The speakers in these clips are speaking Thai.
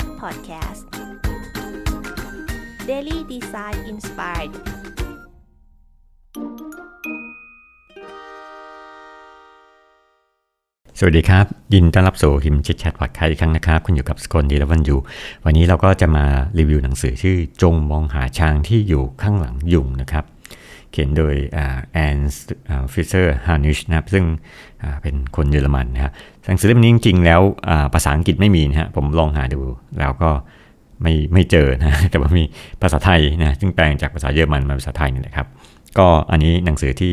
a c Podcast Daily Design Inspired สวัสดีครับ ยินต้อนรับสู่ฮิมชิดแชทพอดแคสต์อีกครั้งนะครับ คุณอยู่กับสกลดีและวันอยู่ วันนี้เราก็จะมารีวิวหนังสือชื่อจงมองหาช้างที่อยู่ข้างหลังยุงนะครับ เขียนโดยแอนส์ฟิเซอร์ฮานิชนะครับซึ่งเป็นคนเยอรมันนะครับหนังสือเล่มนี้จริงๆแล้วภาษาอังกฤษไม่มีนะฮะผมลองหาดูแล้วก็ไม่ไม่เจอนะแต่ว่ามีภาษาไทยนะซึ่งแปลงจากภาษาเยอรมันมาภาษาไทยนี่แหละครับก็อันนี้หนังสือที่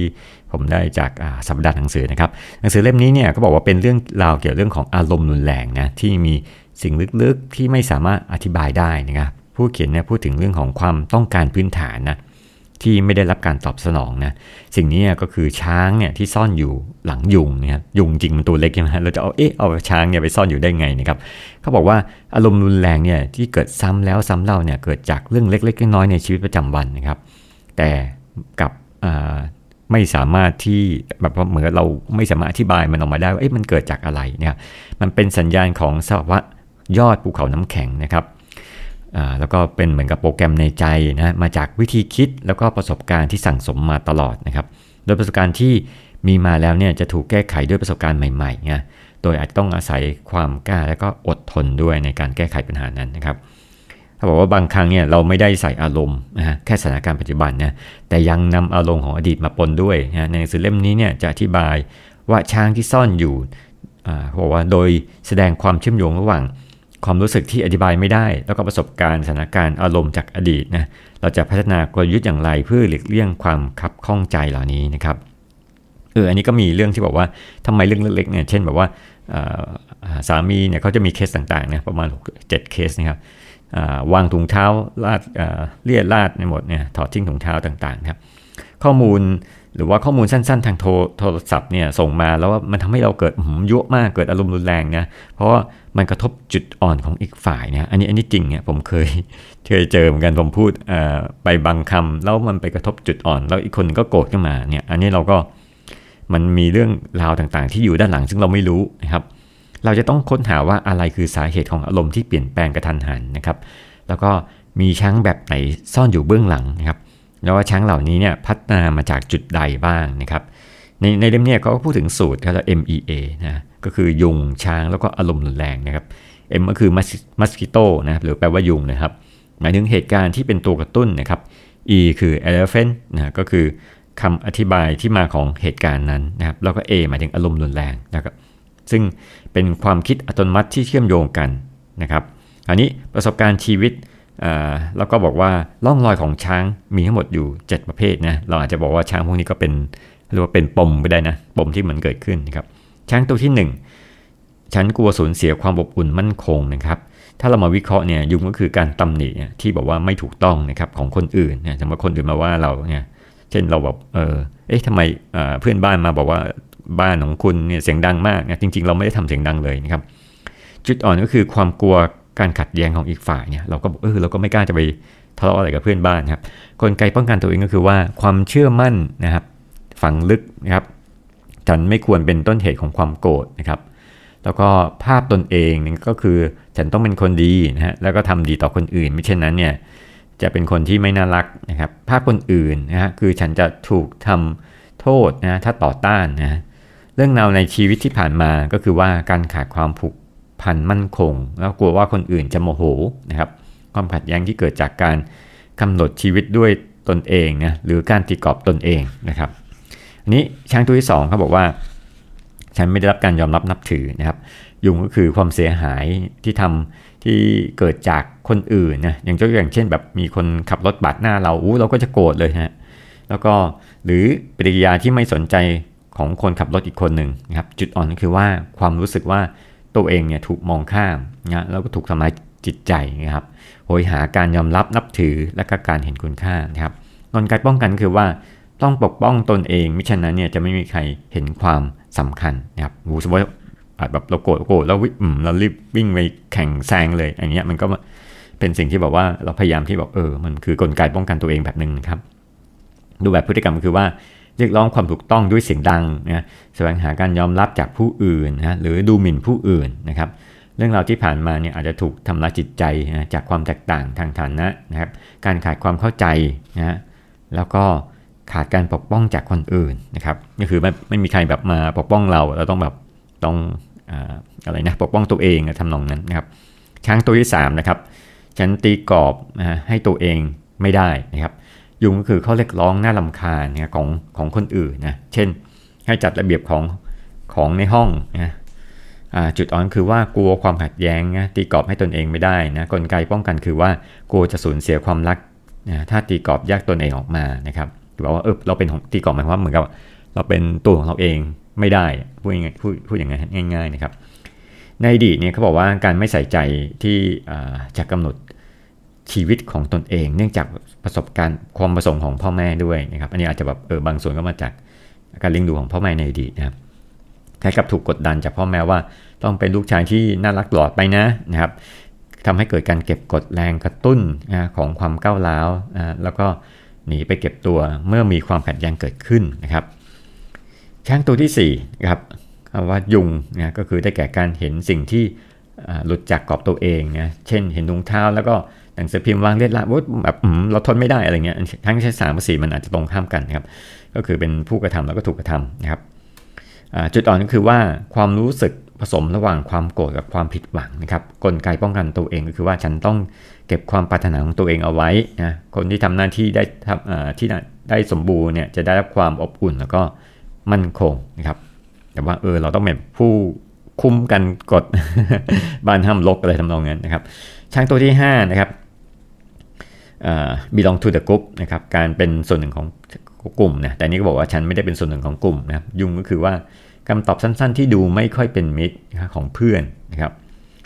ผมได้จากสัปดาห์หนังสือนะครับหนังสือเล่มนี้เนี่ยก็บอกว่าเป็นเรื่องราวเกี่ยวเรื่องของอารมณ์รุนแรงนะที่มีสิ่งลึกๆที่ไม่สามารถอธิบายได้นะครับผู้เขียนเนี่ยพูดถึงเรื่องของความต้องการพื้นฐานนะ ที่ไม่ได้รับการตอบสนองนะสิ่งนี้ก็คือช้างเนี่ยที่ซ่อนอยู่หลังยุงนะครับยุงจริงมันตัวเล็กใช่ไหมเราจะเอาเอ๊ะเอาช้างเนี่ยไปซ่อนอยู่ได้ไงนะครับเขาบอกว่าอารมณ์รุนแรงเนี่ยที่เกิดซ้ำแล้วซ้ำเล่าเนี่ยเกิดจากเรื่องเล็กๆน้อยๆในชีวิตประจำวันนะครับ แต่กับไม่สามารถที่แบบเหมือนเราไม่สามารถอธิบายมันออกมาได้ว่าเอ๊ะมันเกิดจากอะไรเนี่ยมันเป็นสัญญาณของสภาวะยอดภูเขาน้ำแข็งนะครับ แล้วก็เป็นเหมือนกับโปรแกรมในใจนะมาจากวิธีคิดแล้วก็ประสบการณ์ที่สั่งสมมาตลอดนะครับ โดยประสบการณ์ที่มีมาแล้วเนี่ยจะถูกแก้ไขด้วยประสบการณ์ใหม่ๆนะโดยอาจต้องอาศัยความกล้าและก็อดทนด้วยในการแก้ไขปัญหานั้นนะครับเขาบอกว่าบางครั้งเนี่ยเราไม่ได้ใส่อารมณ์นะฮะแค่สถานการณ์ปัจจุบันนะแต่ยังนำอารมณ์ของอดีตมาปนด้วยนะในหนังสือเล่มนี้เนี่ยจะอธิบายว่าช้างที่ซ่อนอยู่อ่าเขาบอกว่าโดยแสดงความเชื่อมโยงระหว่าง ความรู้สึกที่อธิบายไม่ได้ แล้วก็ประสบการณ์สถานการณ์อารมณ์จากอดีตนะเราจะพัฒนากลยุทธ์อย่างไรเพื่อหลีกเลี่ยงความคับข้องใจเหล่านี้นะครับเอออันนี้ก็มีเรื่องที่บอกว่าทำไมเรื่องเล็กๆเนี่ยเช่นแบบว่าสามีเนี่ยเขาจะมีเคสต่างๆนะประมาณ 6 7 เคสนะครับ วางถุงเท้าลาดเลี่ยราดในหมดเนี่ยถอดทิ้งถุงเท้าต่างๆครับข้อมูลหรือว่าข้อมูลสั้นๆ ทางโทรโทรศัพท์เนี่ยส่งมาแล้วว่ามันทำให้เราเกิดหือยั่วมากเกิดอารมณ์รุนแรงนะเพราะว่ามันกระทบจุดอ่อนของอีกฝ่ายนะอันนี้อันนี้จริงเนี่ยผมเคยเคยเจอเหมือนกันผมพูดไปบางคำแล้วมันไปกระทบจุดอ่อน แล้วอีกคนหนึ่งก็โกรธขึ้นมาเนี่ยอันนี้เราก็มันมีเรื่องราวต่างๆ ที่อยู่ด้านหลังซึ่งเราไม่รู้นะครับ เราจะต้องค้นหาว่าอะไรคือสาเหตุของอารมณ์ที่เปลี่ยนแปลงกระทันหันนะครับ แล้วก็มีช้างแบบไหนซ่อนอยู่เบื้องหลังนะครับ แล้วว่าช้างเหล่านี้เนี่ยพัฒนามาจากจุดใดบ้างนะครับ ในในเล่มนี้เขาก็พูดถึงสูตรเขาเรียก MEA นะก็คือยุงช้างแล้วก็อารมณ์รุนแรงนะครับ M ก็คือ mosquito นะครับหรือแปลว่ายุงนะครับหมายถึงเหตุการณ์ที่เป็นตัวกระตุ้นนะครับ E คือ elephant นะก็คือคำอธิบายที่มาของเหตุการณ์นั้นนะครับแล้วก็ A หมายถึงอารมณ์รุนแรงนะครับ ซึ่งเป็นความคิดอัตโนมัติที่เชื่อมโยงกันนะครับอันนี้ประสบการณ์ชีวิตอ่าแล้วก็บอกว่าร่องรอยของช้างมีทั้งหมดอยู่ 7 ประเภทนะเราอาจจะบอกว่าช้างพวกนี้ก็เป็นเรียกว่าเป็นปมไปได้นะปมที่มันเกิดขึ้นนะครับช้างตัวที่ 1 ฉันกลัวสูญเสียความอบอุ่นมั่นคงนะครับถ้าเรามาวิเคราะห์เนี่ยยุงก็คือการตำหนิเนี่ยที่บอกว่าไม่ถูกต้องนะครับของคนอื่นนี่ยสมมติคนอื่นมาว่าเราเนี่ยเช่นเราแบบเออเอ๊ะทำไมเเพื่อนบ้านมาบอกว่า บ้านของคุณเนี่ยเสียงดังมากเนี่ยจริง ๆ เราไม่ได้ทำเสียงดังเลยนะครับ จุดอ่อนก็คือความกลัวการขัดแย้งของอีกฝ่ายเนี่ยเราก็บอกเออเราก็ไม่กล้าจะไปทะเลาะอะไรกับเพื่อนบ้านครับกลไกป้องกันตัวเองก็คือว่าความเชื่อมั่นนะครับฝังลึกนะครับฉันไม่ควรเป็นต้นเหตุของความโกรธนะครับ แล้วก็ภาพตนเองนี่ก็คือฉันต้องเป็นคนดีนะฮะแล้วก็ทำดีต่อคนอื่น ไม่เช่นนั้นเนี่ยจะเป็นคนที่ไม่น่ารักนะครับ ภาพคนอื่นนะฮะคือฉันจะถูกทำโทษนะถ้าต่อต้านนะ เรื่องราวในชีวิตที่ผ่านมาก็คือว่าการขาดความผูกพันมั่นคง แล้วกลัวว่าคนอื่นจะโมโหนะครับ ความขัดแย้งที่เกิดจากการกำหนดชีวิตด้วยตนเองนะหรือการตีกรอบตนเองนะครับอันนี้ช้างตัวที่สองเขาบอกว่า ฉันไม่ได้รับการยอมรับนับถือนะครับ ยุงก็คือความเสียหายที่ทำที่เกิดจากคนอื่นนะอย่างยกอย่างเช่น แบบมีคนขับรถบาดหน้าเราอู้เราก็จะโกรธเลยฮะแล้วก็หรือปฏิกิริยาที่ไม่สนใจ ของคนขับรถอีกคนหนึ่งนะครับจุดอ่อนก็คือว่าความรู้สึกว่าตัวเองเนี่ยถูกมองข้ามนะแล้วก็ถูกทำลายจิตใจนะครับโหยหาการยอมรับนับถือและก็การเห็นคุณค่านะครับกลไกป้องกันคือว่าต้องปกป้องตนเองมิฉะนั้นเนี่ยจะไม่มีใครเห็นความสำคัญนะครับหูสมมติแบบเราโกรธโกรธแล้ววิอืมเรารีบวิ่งไปแข่งแซงเลยอย่างเงี้ยมันก็เป็นสิ่งที่แบบว่าเราพยายามที่บอกเออมันคือกลไกป้องกันตัวเองแบบหนึ่งนะครับ ดูแบบพฤติกรรมคือว่า เรียกร้องความถูกต้องด้วยเสียงดังนะแสวงหาการยอมรับจากผู้อื่นนะหรือดูหมิ่นผู้อื่นนะครับ เรื่องราวที่ผ่านมาเนี่ยอาจจะถูกทำร้ายจิตใจนะจากความแตกต่างทางฐานะนะครับ การขาดความเข้าใจนะแล้วก็ขาดการปกป้องจากคนอื่นนะครับก็คือไม่ไม่มีใครแบบมาปกป้องเราเราต้องแบบต้องอะไรนะปกป้องตัวเองทำนองนั้นนะครับ ช้างตัวที่3นะครับฉันตีกรอบให้ตัวเองไม่ได้นะครับ ยุงก็คือเขาเรียกร้องน่าลำคาญนะของของคนอื่นนะเช่นให้จัดระเบียบของของในห้องนะจุดอ่อนคือว่ากลัวความขัดแย้งนะตีกรอบให้ตนเองไม่ได้นะกลไกป้องกันคือว่ากลัวจะสูญเสียความรักนะถ้าตีกรอบแยกตนเองออกมานะครับบอกว่าเออเราเป็นของตีกรอบหมายความว่าเหมือนกับเราเป็นตัวของเราเองไม่ได้พูดยังไงพูดพูดอย่างไงง่าย ๆ นะครับ ในอดีตเนี่ยเขาบอกว่าการไม่ใส่ใจที่จะกำหนด ชีวิตของตนเอง เนื่องจากประสบการณ์ความประสงค์ของพ่อแม่ด้วยนะครับ อันนี้อาจจะแบบเออบางส่วนก็มาจากการเลี้ยงดูของพ่อแม่ในอดีตนะครับคล้ายกับถูกกดดันจากพ่อแม่ว่าต้องเป็นลูกชายที่น่ารักตลอดไปนะนะครับทำให้เกิดการเก็บกดแรงกระตุ้นของความก้าวร้าวแล้วก็หนีไปเก็บตัวเมื่อมีความขัดแย้งเกิดขึ้นนะครับ ช้างตัวที่4ครับว่ายุงนะก็คือได้แก่การเห็นสิ่งที่หลุดจากกรอบตัวเองนะเช่นเห็นถุงเท้าแล้วก็ นังสือพิมพ์วางเรียดละวุแบบเราทนไม่ได้อะไรเงี้ยทั้งใช้สามสี่มันอาจจะตรงข้ามกันนะครับ ก็คือเป็นผู้กระทำแล้วก็ถูกกระทำนะครับจุดอ่อนก็คือว่าความรู้สึกผสมระหว่างความโกรธกับความผิดหวังนะครับกลไกป้องกันตัวเองก็คือว่าฉันต้องเก็บความปรารถนาของตัวเองเอาไว้นะคนที่ทำหน้าที่ได้ทำที่ได้สมบูรณ์เนี่ยจะได้รับความอบอุ่นแล้วก็มั่นคงนะครับ แต่ว่าเออเราต้องเป็นผู้คุ้มกันกฎบ้านห้ามลกอะไรทำนองนั้นนะครับช้างตัวที่5นะครับ belong to the group นะครับการเป็นส่วนหนึ่งของกลุ่มนะแต่นี้ก็บอกว่าฉันไม่ได้เป็นส่วนหนึ่งของกลุ่มนะครับยุ่งก็คือว่าคำตอบสั้นๆ ที่ดูไม่ค่อยเป็นมิตรของเพื่อนนะครับ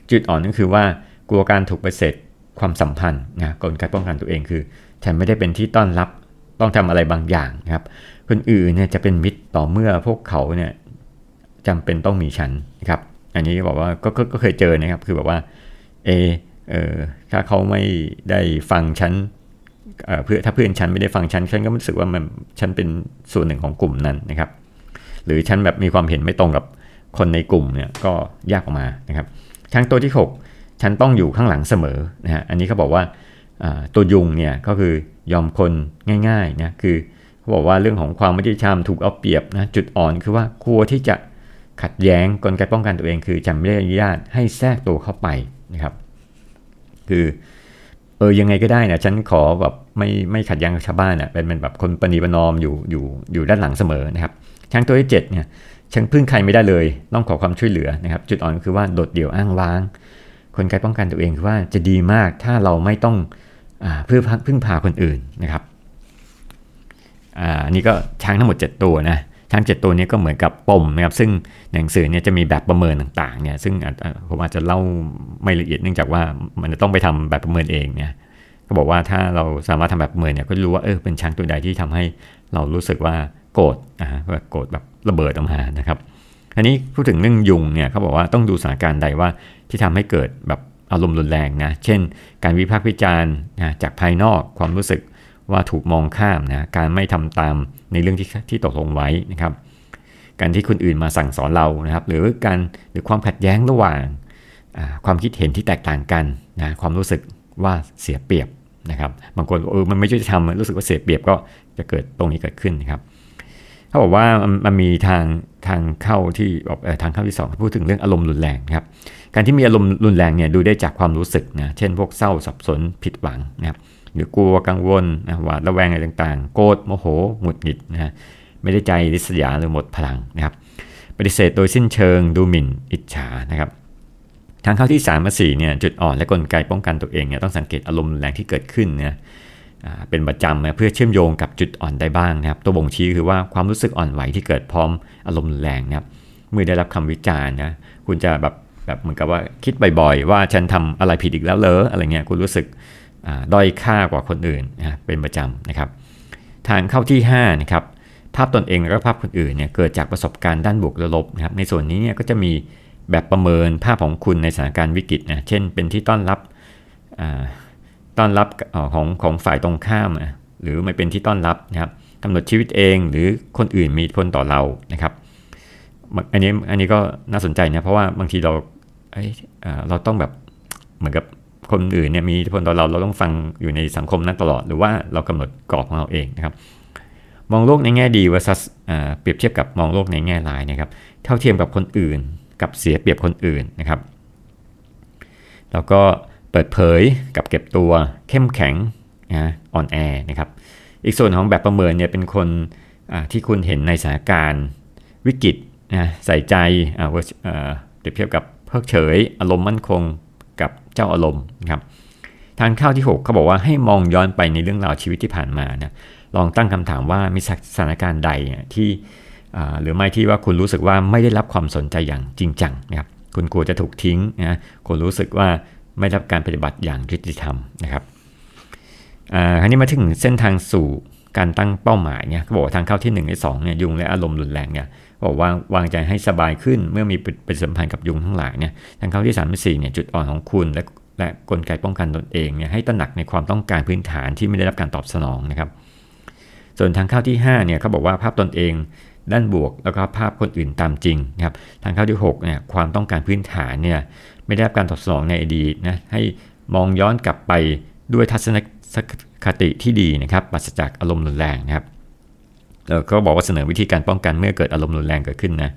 จุดอ่อนก็คือว่ากลัวการถูกปฏิเสธความสัมพันธ์นะกลไกป้องกันตัวเองคือ ฉันไม่ได้เป็นที่ต้อนรับต้องทำอะไรบางอย่างนะครับคนอื่นเนี่ยจะเป็นมิตรต่อเมื่อพวกเขาเนี่ยจำเป็นต้องมีฉันนะครับอันนี้บอกว่าก็ก็เคยเจอนะครับคือแบบว่าเอ เออถ้าเขาไม่ได้ฟังฉันเพื่อถ้าเพื่อนฉันไม่ได้ฟังฉันฉันก็รู้สึกว่ามันฉันเป็นส่วนหนึ่งของกลุ่มนั้นนะครับ หรือฉันแบบมีความเห็นไม่ตรงกับคนในกลุ่มเนี่ยก็ยากออกมานะครับช้างตัวที่ 6 ฉันต้องอยู่ข้างหลังเสมอนะฮะอันนี้เขาบอกว่าตัวยุงเนี่ยก็คือยอมคนง่ายๆนะคือเขาบอกว่าเรื่องของความไม่ยุติธรรมถูกเอาเปรียบนะจุดอ่อนคือว่ากลัวที่จะขัดแย้งกลไกป้องกันตัวเอง คือจำไม่ได้อนุญาตให้แทรกตัวเข้าไปนะครับ คือเออยังไงก็ได้นะฉันขอแบบไม่ไม่ขัดแย้งกับชาวบ้านอะเป็นเป็นแบบคนปณีประนอมอยู่อยู่อยู่ด้านหลังเสมอนะครับช้างตัวที่7เนี่ยฉันพึ่งใครไม่ได้เลย ต้องขอความช่วยเหลือนะครับ จุดอ่อนคือว่าโดดเดี่ยวอ้างว้าง คนไกป้องกันตัวเองคือว่าจะดีมากถ้าเราไม่ต้องอเพื่อพึ่งพาคนอื่นนะครับอ่านี่ก็ช้างทั้งหมด 7 ตัวนะ ช้าง7 ตัวนี้ก็เหมือนกับปมนะครับซึ่งหนังสือเนี่ยจะมีแบบประเมินต่างๆเนี่ยซึ่งผมอาจจะเล่าไม่ละเอียดเนื่องจากว่ามันจะต้องไปทำแบบประเมินเองเนี่ยก็บอกว่าถ้าเราสามารถทำแบบประเมินเนี่ยก็รู้ว่าเออเป็นช้างตัวใดที่ทำให้เรารู้สึกว่าโกรธอ่าโกรธแบบระเบิดออกมานะครับอันนี้พูดถึงเรื่องยุงเนี่ยเขาบอกว่าต้องดูสถานการณ์ใดว่าที่ทำให้เกิดแบบอารมณ์รุนแรงนะ เช่น การวิพากษ์วิจารณ์นะจากภายนอกความรู้สึก ว่าถูกมองข้ามนะการไม่ทำตามในเรื่องที่ที่ตกลงไว้นะครับ การที่คนอื่นมาสั่งสอนเรานะครับ หรือการหรือความขัดแย้งระหว่างความคิดเห็นที่แตกต่างกันนะความรู้สึกว่าเสียเปรียบนะครับบางคนเออมันไม่ช่วยทำรู้สึกว่าเสียเปรียบก็จะเกิดตรงนี้เกิดขึ้นนะครับเขาบอกว่ามันมีทางทางเข้าที่บอกทางเข้าที่2พูดถึงเรื่องอารมณ์รุนแรงครับการที่มีอารมณ์รุนแรงเนี่ยดูได้จากความรู้สึกนะเช่นพวกเศร้าสับสนผิดหวังนะครับ หรือกลัวกังวลนะหวาดระแวงอะไรต่างๆ โกรธโมโหหงุดหงิดนะฮะไม่ได้ใจริษยาหรือหมดพลังนะครับปฏิเสธโดยสิ้นเชิงดูหมิ่นอิจฉานะครับทางเข้าที่3มาสี่เนี่ยจุดอ่อนและกลไกป้องกันตัวเองเนี่ยต้องสังเกตอารมณ์แรงที่เกิดขึ้นนะเป็นประจำนะเพื่อเชื่อมโยงกับจุดอ่อนได้บ้างนะครับ ตัวบ่งชี้คือว่าความรู้สึกอ่อนไหวที่เกิดพร้อมอารมณ์แรงนะครับเมื่อได้รับคำวิจารณ์นะคุณจะแบบแบบเหมือนกับว่าคิดบ่อยๆ ว่าฉันทำอะไรผิดอีกแล้วเลออะไรเงี้ยคุณรู้สึก ด้อยค่ากว่าคนอื่นเป็นประจำนะครับ ทางเข้าที่5นะครับภาพตนเองและภาพคนอื่นเนี่ยเกิดจากประสบการณ์ด้านบวกและลบนะครับในส่วนนี้เนี่ยก็จะมีแบบประเมินภาพของคุณในสถานการณ์วิกฤตนะเช่น เป็นที่ต้อนรับต้อนรับของของฝ่ายตรงข้าม หรือไม่เป็นที่ต้อนรับนะครับกำหนดชีวิตเองหรือคนอื่นมีผลต่อเรานะครับอันนี้อันนี้ก็น่าสนใจนะเพราะว่าบางทีเราเเราต้องแบบเหมือนกับ คนอื่นเนี่ยมีอิทธิพลต่อเราเราต้องฟังอยู่ในสังคมนั้นตลอด หรือว่าเรากำหนดกรอบของเราเองนะครับ มองโลกในแง่ดี vs อ่าเปรียบเทียบกับมองโลกในแง่ร้ายนะครับ เท่าเทียมกับคนอื่น กับเสียเปรียบคนอื่นนะครับ แล้วก็เปิดเผยกับเก็บตัวเข้มแข็งนะอ่อนแอนะครับ อีกส่วนของแบบประเมินเนี่ยเป็นคนอ่าที่คุณเห็นในสถานการณ์วิกฤตนะใส่ใจอ่า vers- อ่าเปรียบเทียบกับเพิกเฉย อารมณ์มั่นคง เจ้าอารมณ์นะครับทางเข้าที่ 6 เขาบอกว่าให้มองย้อนไปในเรื่องราวชีวิตที่ผ่านมานะลองตั้งคำถามว่ามีสถานการณ์ใดอะที่หรือไม่ที่ว่าคุณรู้สึกว่าไม่ได้รับความสนใจอย่างจริงจังนะครับคุณกลัวจะถูกทิ้งนะคุณรู้สึกว่าไม่รับการปฏิบัติอย่างยุติธรรมนะครับอ่าคราวนี้มาถึงเส้นทางสู่การตั้งเป้าหมายเนี่ยเขาบอกว่าทางเข้าที่1และ2เนี่ยยุงและอารมณ์รุนแรงเนี่ย บอกว่าวางใจให้สบายขึ้นเมื่อมีปฏิสัมพันธ์กับยุงทั้งหลายเนี่ยทางเข้าที่3และ4เนี่ยจุดอ่อนของคุณและและกลไกป้องกันตนเองเนี่ยให้ตระหนักในความต้องการพื้นฐานที่ไม่ได้รับการตอบสนองนะครับ ส่วนทางเข้าที่5เนี่ยเขาบอกว่าภาพตนเองด้านบวกแล้วก็ภาพคนอื่นตามจริงนะครับทางเข้าที่6เนี่ยความต้องการพื้นฐานเนี่ยไม่ได้รับการตอบสนองในอดีตนะให้มองย้อนกลับไปด้วยทัศนคติที่ดีนะครับปราศจากอารมณ์รุนแรงนะครับ ก็บอกว่าเสนอวิธีการป้องกันเมื่อเกิดอารมณ์รุนแรงเกิดขึ้นนะ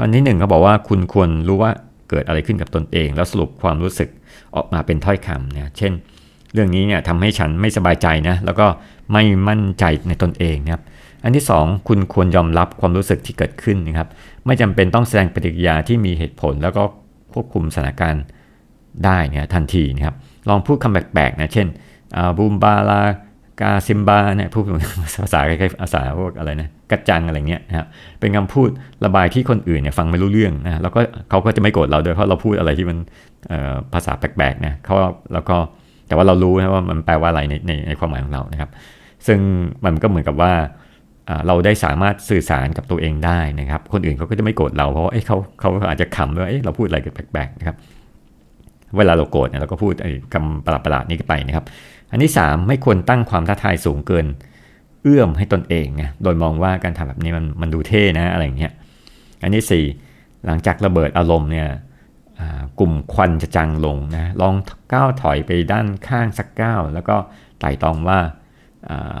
อันที่หนึ่งเขาบอกว่าคุณควรรู้ว่าเกิดอะไรขึ้นกับตนเอง แล้วสรุปความรู้สึกออกมาเป็นถ้อยคำเนี่ยเช่น เรื่องนี้เนี่ยทำให้ฉันไม่สบายใจนะแล้วก็ไม่มั่นใจในตนเองนะครับอันที่ 2 คุณควรยอมรับความรู้สึกที่เกิดขึ้นนะครับ ไม่จำเป็นต้องแสดงปฏิกิริยาที่มีเหตุผล แล้วก็ควบคุมสถานการณ์ได้เนี่ยทันทีนะครับ ลองพูดคำแปลกๆนะ เช่นบูมบาลา กาซิมบาเนี่ยพูดภาษาคล้ายๆภาษาพวกอะไรนะกัจจังอะไรเงี้ยนะครับเป็นคำพูดระบายที่คนอื่นเนี่ยฟังไม่รู้เรื่องนะแล้วก็เขาก็จะไม่โกรธเราโดยเพราะเราพูดอะไรที่มันภาษาแปลกๆนะเขาแล้วก็แต่ว่าเรารู้นะว่ามันแปลว่าอะไรในในในความหมายของเรานะครับ ซึ่งมันก็เหมือนกับว่าเราได้สามารถสื่อสารกับตัวเองได้นะครับ คนอื่นเขาก็จะไม่โกรธเราเพราะว่าเขาเขาอาจจะขำด้ว่าเราพูดอะไรแปลกๆนะครับ เวลาเราโกรธเนี่ยเราก็พูดไอ้คำประหลาดๆนี้ไปนะครับ อันที่ 3 ไม่ควรตั้งความท้าทายสูงเกิน เอื้อมให้ตนเองนะโดยมองว่าการทำแบบนี้มันมันดูเท่นะอะไรอย่างเงี้ยอันที่ 4 หลังจากระเบิดอารมณ์เนี่ยกลุ่มควันจะจางลงนะลองก้าวถอยไปด้านข้างสักก้าวแล้วก็ไต่ตองว่า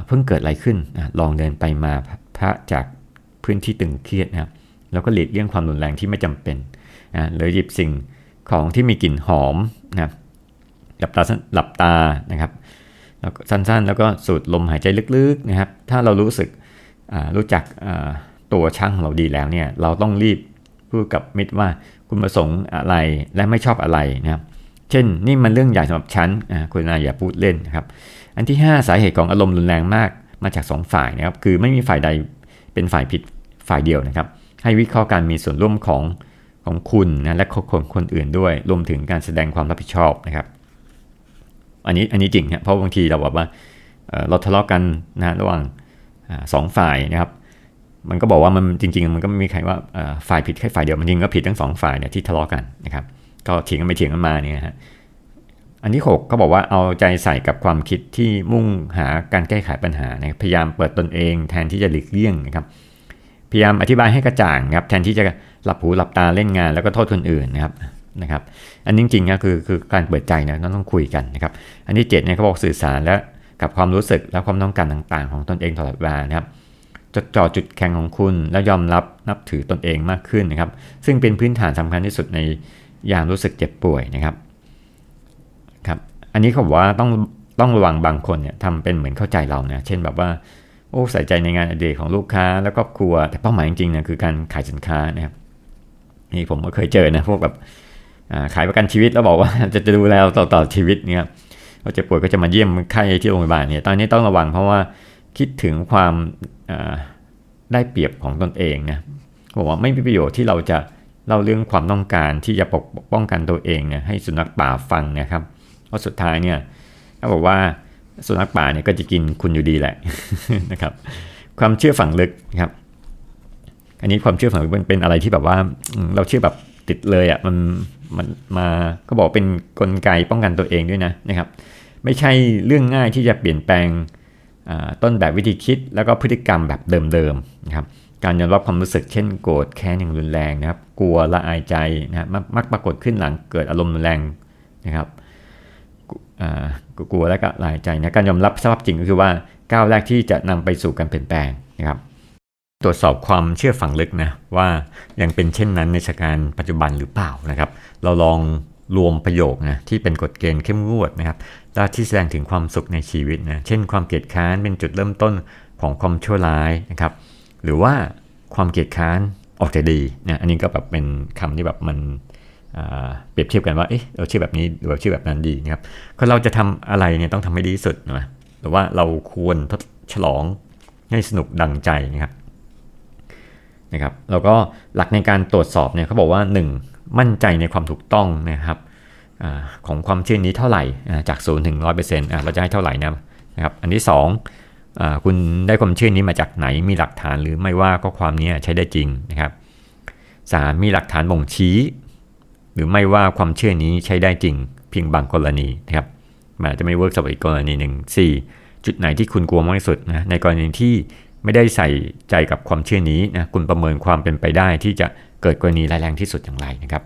เพิ่งเกิดอะไรขึ้นลองเดินไปมาพระจากพื้นที่ตึงเครียดนะครับแล้วก็หลีกเลี่ยงความรุนแรงที่ไม่จำเป็นนะหรือหยิบสิ่งของที่มีกลิ่นหอมนะหลับตาหลับตานะครับ แล้วสั้นๆ แล้วก็สูดลมหายใจลึกๆนะครับ ถ้าเรารู้สึกรู้จักตัวช่างของเราดีแล้วเนี่ย เราต้องรีบพูดกับมิตรว่าคุณประสงค์อะไรและไม่ชอบอะไรนะครับ เช่นนี่มันเรื่องใหญ่สำหรับฉันคุณนาอย่าพูดเล่นนะครับ อันที่ 5 สาเหตุของอารมณ์รุนแรงมากมาจาก 2 ฝ่ายนะครับ คือไม่มีฝ่ายใดเป็นฝ่ายผิดฝ่ายเดียวนะครับ ให้วิเคราะห์การมีส่วนร่วมของของคุณนะและคนคนอื่นด้วย รวมถึงการแสดงความรับผิดชอบนะครับ อันนี้อันนี้จริงนะเพราะบางทีเราบอกว่าเราทะเลาะกันนะระหว่างสองฝ่ายนะครับมันก็บอกว่ามันจริง ๆ มันก็ไม่มีใครว่าฝ่ายผิดแค่ฝ่ายเดียวมันจริงก็ผิดทั้งสองฝ่ายเนี่ยที่ทะเลาะกันนะครับก็เถียงกันไปเถียงกันมาเนี่ยฮะอันที่6เขาบอกว่าเอาใจใส่กับความคิดที่มุ่งหาการแก้ไขปัญหานะพยายามเปิดตนเอง แทนที่จะหลีกเลี่ยงนะครับพยายามอธิบายให้กระจ่างครับแทนที่จะหลับหูหลับตาเล่นงานแล้วก็โทษคนอื่นนะครับ นะครับอันนี้จริงๆก็คือคือการเปิดใจนะต้องคุยกันนะครับอันที่7เนี่ยเขาบอกสื่อสารและกับความรู้สึกและความต้องการต่างๆ ของตนเองตลอดเวลานะครับจดจ่อจุดแข็งของคุณแล้วยอมรับนับถือตนเองมากขึ้นนะครับ ซึ่งเป็นพื้นฐานสำคัญที่สุดในยามรู้สึกเจ็บป่วยนะครับครับ อันนี้เขาบอกว่าต้องต้องระวังบางคนเนี่ยทำเป็นเหมือนเข้าใจเรานะเช่นแบบว่าโอ้ใส่ใจในงานอดีตของลูกค้าแล้วก็ครัว แต่เป้าหมายจริงๆเนี่ยคือการขายสินค้านะครับนี่ผมก็เคยเจอนะพวกแบบ ขายประกันชีวิตแล้วบอกว่าจะจะดูแลต่อต่อชีวิตเนี่ยเราจะป่วยก็จะมาเยี่ยมไข้ที่โรงพยาบาลเนี่ยตอนนี้ต้องระวังเพราะว่าคิดถึงความได้เปรียบของตนเองนะบอกว่าไม่มีประโยชน์ที่เราจะเล่าเรื่องความต้องการที่จะปกป้องกันตัวเองเนี่ยให้สุนัขป่าฟังนะครับเพราะสุดท้ายเนี่ยเขาบอกว่าสุนัขป่าเนี่ยก็จะกินคุณอยู่ดีแหละนะครับ ความเชื่อฝังลึกครับ อันนี้ความเชื่อฝังลึกเป็นอะไรที่แบบว่าเราเชื่อแบบติดเลยอะมัน มันมาก็บอกเป็นนกลไกป้องกันตัวเองด้วยนะนะครับ ไม่ใช่เรื่องง่ายที่จะเปลี่ยนแปลงต้นแบบวิธีคิดแล้วก็พฤติกรรมแบบเดิมๆนะครับการยอมรับความรู้สึกเช่นโกรธแค้นอย่างรุนแรงนะครับ กลัวละอายใจนะครับมักปรากฏขึ้นหลังเกิดอารมณ์รุนแรงนะครับกลัวและก็ละอายใจนะการยอมรับสภาพจริงก็คือว่าก้าวแรกที่จะนำไปสู่การเปลี่ยนแปลงนะครับ ตรวจสอบความเชื่อฝังลึกนะว่ายังเป็นเช่นนั้นในสถานการณ์ปัจจุบันหรือเปล่านะครับ เราลองรวมประโยคนะที่เป็นกฎเกณฑ์เข้มงวดนะครับและที่แสดงถึงความสุขในชีวิตนะเช่น ความเกลียดค้านเป็นจุดเริ่มต้นของความชั่วร้ายนะครับหรือว่าความเกลียดค้านออกจะดีนะอันนี้ก็แบบเป็นคำที่แบบมันเปรียบเทียบกันว่าเอ๊ะเราเชื่อแบบนี้หรือเชื่อแบบนั้นดีนะครับคนเราจะทำอะไรเนี่ยต้องทำให้ดีที่สุดนะหรือว่าเราควรทดฉลองให้สนุกดังใจนะครับ นะครับแล้วก็หลักในการตรวจสอบเนี่ยเขาบอกว่า 1. มั่นใจในความถูกต้องนะครับอของความเชื่อนี้เท่าไหร่อ่าจาก0ถึง100%อะเซ็นต์เราจะให้เท่าไหร่นะนะครับอันที่2อคุณได้ความเชื่อนี้มาจากไหนมีหลักฐานหรือไม่ว่าข้อความนี้ใช้ได้จริงนะครับสามมีหลักฐานบ่งชี้ หรือไม่ว่าความเชื่อนี้ใช้ได้จริง เพียงบางกรณีนะครับมันอาจจะไม่เวิร์กสำหรับอีกกรณีหนึ่งสี่จุดไหนที่คุณกลัวมากที่สุดนะในกรณีที่ ไม่ได้ใส่ใจกับความเชื่อนี้นะคุณประเมินความเป็นไปได้ที่จะเกิดกรณีร้ายแรงที่สุดอย่างไรนะครับ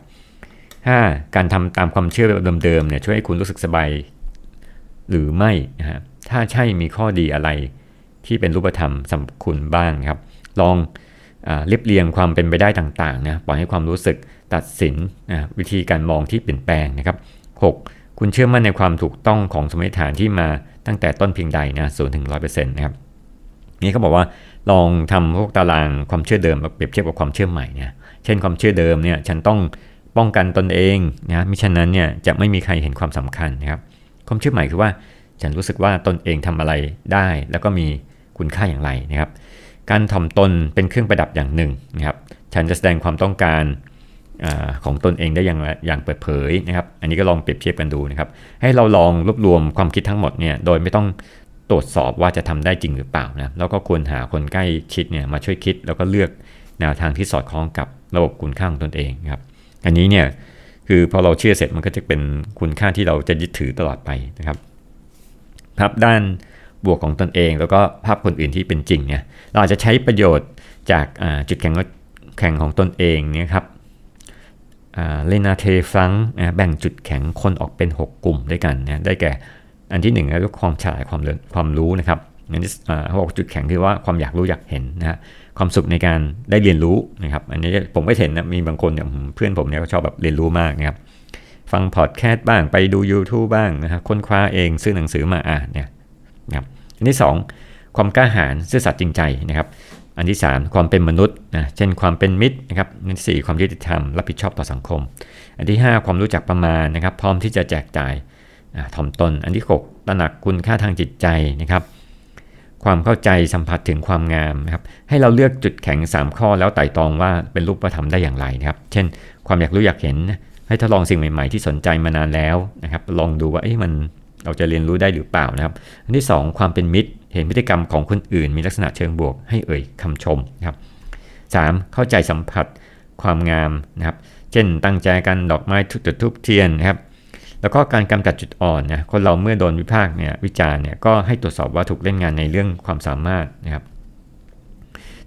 5. การทำตามความเชื่อแบบเดิมๆเนี่ยช่วยให้คุณรู้สึกสบายหรือไม่นะฮะถ้าใช่มีข้อดีอะไรที่เป็นรูปธรรมสำหรับคุณบ้างครับ ลองเรียบเรียงความเป็นไปได้ต่างๆนะปล่อยให้ความรู้สึกตัดสินนะวิธีการมองที่เปลี่ยนแปลงนะครับ 6. คุณเชื่อมั่นในความถูกต้องของสมมติฐานที่มาตั้งแต่ต้นเพียงใดนะศูนย์ถึงร้อยเปอร์เซ็นต์นะครับ นี่เขาบอกว่าลองทำพวกตารางความเชื่อเดิมมาเปรียบเทียบกับความเชื่อใหม่เนี่ยเช่นความเชื่อเดิมเนี่ยฉันต้องป้องกันตนเองนะมิฉะนั้นเนี่ยจะไม่มีใครเห็นความสำคัญนะครับความเชื่อใหม่คือว่าฉันรู้สึกว่าตนเองทำอะไรได้ แล้วก็มีคุณค่าอย่างไรนะครับ การถ่อมตนเป็นเครื่องประดับอย่างหนึ่งนะครับ ฉันจะแสดงความต้องการอของตนเองได้อย่างอย่างเปิดเผยนะครับ อันนี้ก็ลองเปรียบเทียบกันดูนะครับ ให้เราลองรวบรวมความคิดทั้งหมดเนี่ยโดยไม่ต้อง ตรวจสอบว่าจะทำได้จริงหรือเปล่านะแล้วก็ควรหาคนใกล้ชิดเนี่ยมาช่วยคิดแล้วก็เลือกแนวทางที่สอดคล้องกับระบบคุณค่าของตนเองครับ อันนี้เนี่ยคือพอเราเชื่อเสร็จมันก็จะเป็นคุณค่าที่เราจะยึดถือตลอดไปนะครับภาพด้านบวกของตนเอง แล้วก็ภาพคนอื่นที่เป็นจริงเนี่ยเราอาจจะใช้ประโยชน์จากจุดแข็งแข็งของตนเองเนี่ยครับเลนาเทฟังนะแบ่งจุดแข็งคนออกเป็น 6 กลุ่มด้วยกันนะได้แก่ อันที่หนึ่งก็ความฉลาดความเรียนความรู้นะครับอันที่เขาบอกจุดแข็งคือว่าความอยากรู้อยากเห็นนะฮะความสุขในการได้เรียนรู้นะครับ อันนี้ผมก็เห็นนะมีบางคนเนี่ยเพื่อนผมเนี่ยก็ชอบแบบเรียนรู้มากนะครับฟังพอดแคสต์บ้างไปดู YouTube บ้างนะครับค้นคว้าเองซื้อหนังสือมาอ่านเนี่ยนะครับอันที่ 2 ความกล้าหาญซื่อสัตย์จริงใจนะครับ อันที่ 3 ความเป็นมนุษย์นะเช่นความเป็นมิตรนะครับอันที่ 4 ความยุติธรรมรับผิดชอบต่อสังคม อันที่ 5 ความรู้จักประมาณนะครับ พร้อมที่จะแจกจ่าย ถ่อมตน อันที่ 6ตระหนักคุณค่าทางจิตใจนะครับ ความเข้าใจสัมผัสถึงความงามนะครับ ให้เราเลือกจุดแข็ง 3 ข้อแล้วไต่ตองว่าเป็นรูปธรรมได้อย่างไรนะครับ เช่น ความอยากรู้อยากเห็น ให้ทดลองสิ่งใหม่ๆ ที่สนใจมานานแล้วนะครับ ลองดูว่าเอ๊ะมันเราจะเรียนรู้ได้หรือเปล่านะครับ อันที่ 2 ความเป็นมิตร เห็นพฤติกรรมของคนอื่น มีลักษณะเชิงบวก ให้เอ่ยคำชมนะครับ 3. เข้าใจสัมผัสความงามนะครับ เช่น ตั้งใจกันดอกไม้ทุกจุดทุกเทียนนะครับ แล้วก็การกำจัดจุดอ่อนนะคนเราเมื่อโดนวิพากษ์เนี่ยวิจารณ์เนี่ยก็ให้ตรวจสอบว่าถูกเล่นงานในเรื่องความสามารถนะครับ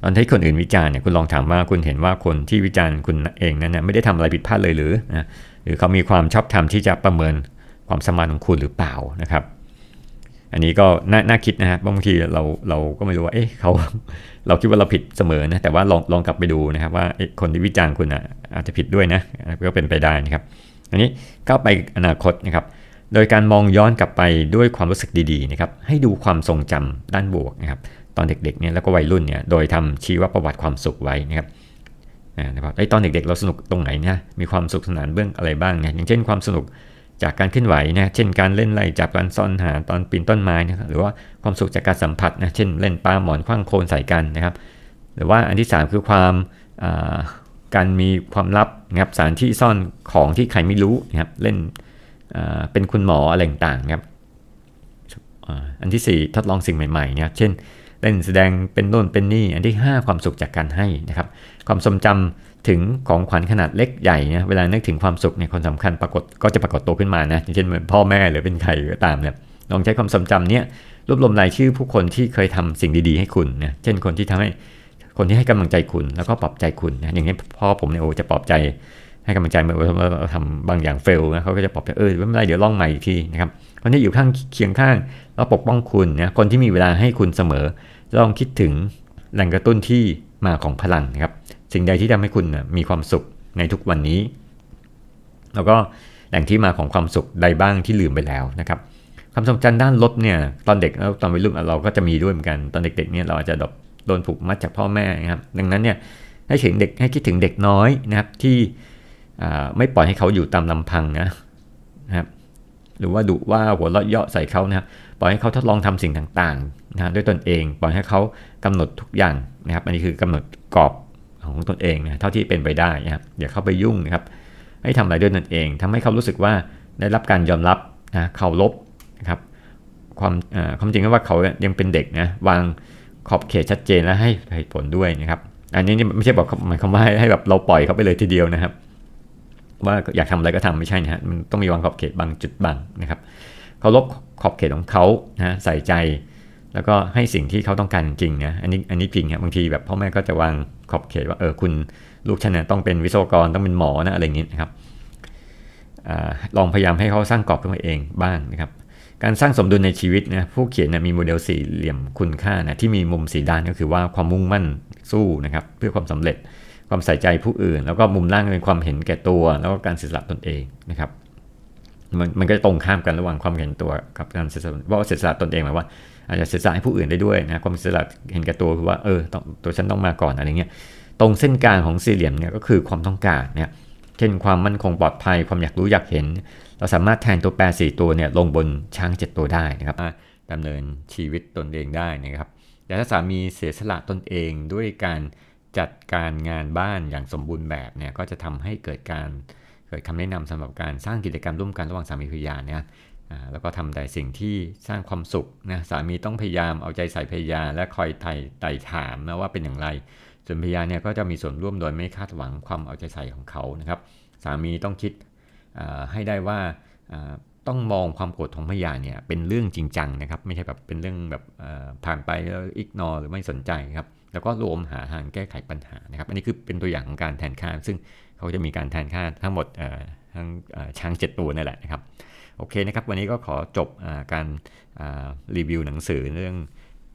ตอนที่คนอื่นวิจารณ์เนี่ยคุณลองถามว่าคุณเห็นว่าคนที่วิจารณ์คุณเองนั้นเนี่ยไม่ได้ทำอะไรผิดพลาดเลยหรือนะหรือเขามีความชอบธรรมที่จะประเมินความสามารถของคุณหรือเปล่านะครับ อันนี้ก็นน่าคิดนะฮะบางทีเราเราก็ไม่รู้ว่าเอ๊ะเขาเราคิดว่าเราผิดเสมอนะแต่ว่าลองลองกลับไปดูนะครับว่าคนที่วิจารณ์คุณอะอาจจะผิดด้วยนะก็เป็นไปได้นะครับ อันนี้ก้าวไปอนาคตนะครับ โดยการมองย้อนกลับไปด้วยความรู้สึกดีๆนะครับ ให้ดูความทรงจำด้านบวกนะครับ ตอนเด็กๆเนี่ยแล้วก็วัยรุ่นเนี่ย โดยทำชีวประวัติความสุขไว้นะครับนะครับไอ้ตอนเด็กๆเราสนุกตรงไหนเนี่ยมีความสุขสนานเบื้องอะไรบ้างเนี่ยอย่างเช่นความสนุกจากการเคลื่อนไหวนะเช่นการเล่นไล่จับการซ่อนหาตอนปีนต้นไม้นะครับหรือว่าความสุขจากการสัมผัสนะเช่นเล่นปลาหมอนคว้างโคลนใส่กันนะครับ หรือว่าอันที่ 3 คือความ การมีความลับนะครับสารที่ซ่อนของที่ใครไม่รู้นะครับเล่นเป็นคุณหมออะไรต่างๆครับอันที่ 4 ทดลองสิ่งใหม่ๆนะครับเช่นเล่นแสดงเป็นโน่นเป็นนี่ อันที่ 5 ความสุขจากการให้นะครับความทรงจำถึงของขวัญขนาดเล็กใหญ่นะเวลานึกถึงความสุขเนี่ยคนสำคัญปรากฏก็จะปรากฏตัวขึ้นมานะเช่นเหมือนพ่อแม่หรือเป็นใครก็ตามเนี่ยลองใช้ความทรงจำเนี้ยรวบรวมรายชื่อผู้คนที่เคยทำสิ่งดีๆ ให้คุณนะเช่นคนที่ทำให้ คนที่ให้กำลังใจคุณแล้วก็ปลอบใจคุณนะอย่างนี้พ่อผมเนี่ยโอ้จะปลอบใจให้กำลังใจเมื่อเราทำบางอย่างเฟลนะเขาก็จะปลอบใจเออไม่เป็นไรเดี๋ยวลองใหม่อีกทีนะครับคนที่อยู่ข้างเคียงข้างแล้วปกป้องคุณนะคนที่มีเวลาให้คุณเสมอลองคิดถึงแหล่งกระตุ้นที่มาของพลังนะครับสิ่งใดที่ทำให้คุณนะมีความสุขในทุกวันนี้ แล้วก็แหล่งที่มาของความสุขใดบ้างที่ลืมไปแล้วนะครับความทรงจำด้านลบเนี่ยตอนเด็กแล้วตอนวัยรุ่นเราก็จะมีด้วยเหมือนกันตอนเด็กๆเนี่ยเราอาจจะดบ โดนผูกมัดจากพ่อแม่นะครับ ดังนั้นเนี่ยให้ถึงเด็กให้คิดถึงเด็กน้อยนะครับที่ไม่ปล่อยให้เขาอยู่ตามลำพังนะนะครับหรือว่าดุว่าหัวเราะเยาะใส่เขานะครับปล่อยให้เขาทดลองทำสิ่งต่างๆนะด้วยตนเอง ปล่อยให้เขากำหนดทุกอย่างนะครับ อันนี้คือกำหนดกรอบของตนเองนะเท่าที่เป็นไปได้นะครับอย่าเข้าไปยุ่งนะครับ ให้ทำอะไรด้วยตนเองทำให้เขารู้สึกว่าได้รับการยอมรับนะเคารพนะครับความความจริงก็ว่าเขายังเป็นเด็กนะวาง ขอบเขตชัดเจนและให้เหตุผลด้วยนะครับ อันนี้ไม่ใช่บอกหมายความว่าให้แบบเราปล่อยเขาไปเลยทีเดียวนะครับ ว่าอยากทำอะไรก็ทำไม่ใช่นะฮะมันต้องมีวางขอบเขตบางจุดบางนะครับเคารพขอบเขตของเขานะใส่ใจ แล้วก็ให้สิ่งที่เขาต้องการจริงนะอันนี้อันนี้พิงครับบางทีแบบพ่อแม่ก็จะวางขอบเขตว่าเออคุณลูกฉันเนี่ยต้องเป็นวิศวกรต้องเป็นหมอนะอะไรอย่างนี้นะครับอลองพยายามให้เขาสร้างกรอบขึ้นมาเองบ้างนะครับ การสร้างสมดุลในชีวิตนะผู้เขียนนะมีโมเดลสี่เหลี่ยมคุณค่านะที่มีมุมสีด้านก็คือว่าความมุ่งมั่นสู้นะครับเพื่อความสำเร็จความใส่ใจผู้อื่น แล้วก็มุมล่างเป็นความเห็นแก่ตัว แล้วก็การเสียสละตนเองนะครับมันมันก็ตรงข้ามกันระหว่างความเห็นตัวกับการเสียสละว่าเสียสละตนเองหมายว่าอาจจะเสียสละให้ผู้อื่นได้ด้วยนะความเสียสละเห็นแก่ตัวคือว่าเออตัวฉันต้องมาก่อนอะไรเงี้ยตรงเส้นกลางของสี่เหลี่ยมเนี่ยก็คือความต้องการเนี่ยเช่นความมั่นคงปลอดภัยความอยากรู้อยากเห็น เราสามารถแทนตัวแปร 4 ตัวเนี่ยลงบนช้าง 7 ตัวได้นะครับดำเนินชีวิตตนเองได้นะครับแต่ถ้าสามีเสียสละตนเองด้วยการจัดการงานบ้านอย่างสมบูรณ์แบบเนี่ยก็จะทำให้เกิดการเกิดคำแนะนำสำหรับการสร้างกิจกรรมร่วมกันระหว่างสามีภรรยาเนี่ยแล้วก็ทำแต่สิ่งที่สร้างความสุขนะสามีต้องพยายามเอาใจใส่ภรรยา และคอยไต่ไต่ถามนะว่าเป็นอย่างไรส่วนภรรยาเนี่ยก็จะมีส่วนร่วมโดยไม่คาดหวังความเอาใจใส่ของเขานะครับ สามีต้องคิด ให้ได้ว่าต้องมองความโกรธของพยานเนี่ยเป็นเรื่องจริงจังนะครับ ไม่ใช่แบบเป็นเรื่องแบบผ่านไปแล้วอิกนอหรือไม่สนใจครับแล้วก็รวมหาทางแก้ไขปัญหานะครับ อันนี้คือเป็นตัวอย่างของการแทนค่า ซึ่งเขาจะมีการแทนค่าทั้งหมดทั้งช้างเจ็ดตัวนั่นแหละนะครับโอเคนะครับ วันนี้ก็ขอจบการรีวิวหนังสือเรื่อง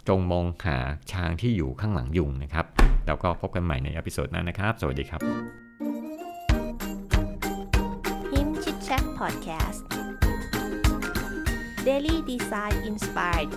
จงมองหาช้างที่อยู่ข้างหลังยุงนะครับ แล้วก็พบกันใหม่ในอพิโซดหน้านะครับ สวัสดีครับ Podcast. Daily Design Inspired